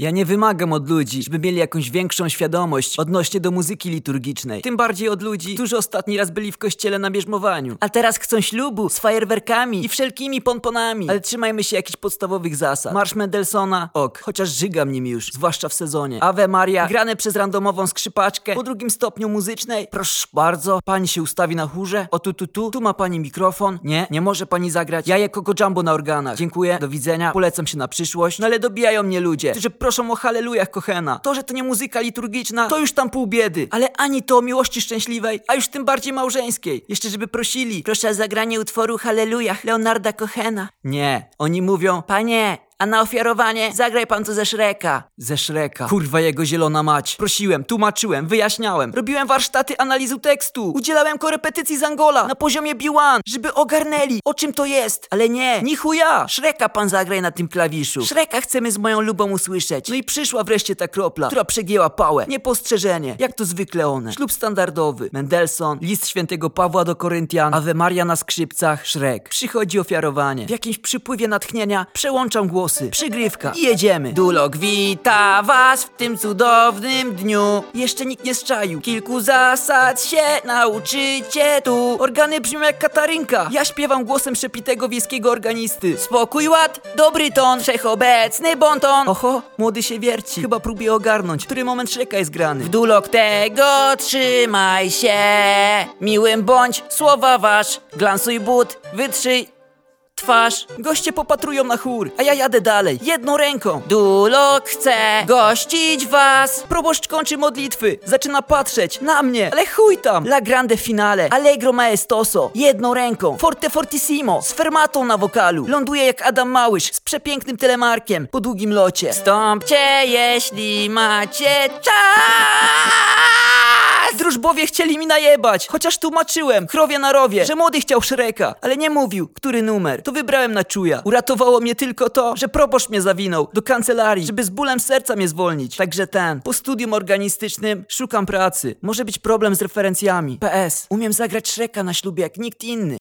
Ja nie wymagam od ludzi, żeby mieli jakąś większą świadomość odnośnie do muzyki liturgicznej. Tym bardziej od ludzi, którzy ostatni raz byli w kościele na bierzmowaniu. A teraz chcą ślubu z fajerwerkami i wszelkimi ponponami. Ale trzymajmy się jakichś podstawowych zasad. Marsz Mendelssohna, ok, chociaż żygam nim już, zwłaszcza w sezonie. Ave Maria, grane przez randomową skrzypaczkę po drugim stopniu muzycznej. Proszę bardzo, pani się ustawi na chórze. O tu, tu, tu, tu ma pani mikrofon. Nie, nie może pani zagrać. Ja jako Jumbo na organach. Dziękuję, do widzenia, polecam się na przyszłość. No ale dobijają mnie ludzie, którzy proszą o hallelujach kochena. To, że to nie muzyka liturgiczna, to już tam pół biedy. Ale ani to o miłości szczęśliwej, a już tym bardziej małżeńskiej. Jeszcze żeby prosili, proszę o zagranie utworu hallelujach Leonarda Kochena. Nie, oni mówią, panie, a na ofiarowanie zagraj pan to ze Szreka. Ze Szreka. Kurwa jego zielona mać. Prosiłem, tłumaczyłem, wyjaśniałem. Robiłem warsztaty analizu tekstu. Udzielałem korepetycji z Angola na poziomie B1, żeby ogarnęli, o czym to jest. Ale nie, ni chuja. Szreka pan zagraj na tym klawiszu. Szreka chcemy z moją lubą usłyszeć. No i przyszła wreszcie ta kropla, która przegięła pałę. Niepostrzeżenie, jak to zwykle one. Ślub standardowy. Mendelssohn, list świętego Pawła do Koryntian, Ave Maria na skrzypcach, Szrek. Przychodzi ofiarowanie. W jakimś przypływie natchnienia przełączam głosy. Przygrywka. Jedziemy. Dulok wita was w tym cudownym dniu. Jeszcze nikt nie strzaił. Kilku zasad się nauczycie tu. Organy brzmią jak katarynka. Ja śpiewam głosem szepitego wiejskiego organisty. Spokój, ład, dobry ton, wszechobecny bonton. Oho, młody się wierci. Chyba próbuje ogarnąć, który moment Szreka jest grany. W dulok tego trzymaj się. Miłym bądź, słowa wasz. Glansuj but, wytrzyj twarz. Goście popatrują na chór, a ja jadę dalej, jedną ręką. Dulok chce gościć was. Proboszcz kończy modlitwy, zaczyna patrzeć na mnie, ale chuj tam. La grande finale, allegro maestoso, jedną ręką. Forte fortissimo, z fermatą na wokalu. Ląduje jak Adam Małysz, z przepięknym telemarkiem, po długim locie. Stąpcie, jeśli macie czas. Drużbowie chcieli mi najebać, chociaż tłumaczyłem, krowie na rowie, że młody chciał Szreka, ale nie mówił, który numer. To wybrałem na czuja. Uratowało mnie tylko to, że proboszcz mnie zawinął do kancelarii, żeby z bólem serca mnie zwolnić. Także ten, po studium organistycznym szukam pracy. Może być problem z referencjami. PS, umiem zagrać Szreka na ślubie jak nikt inny.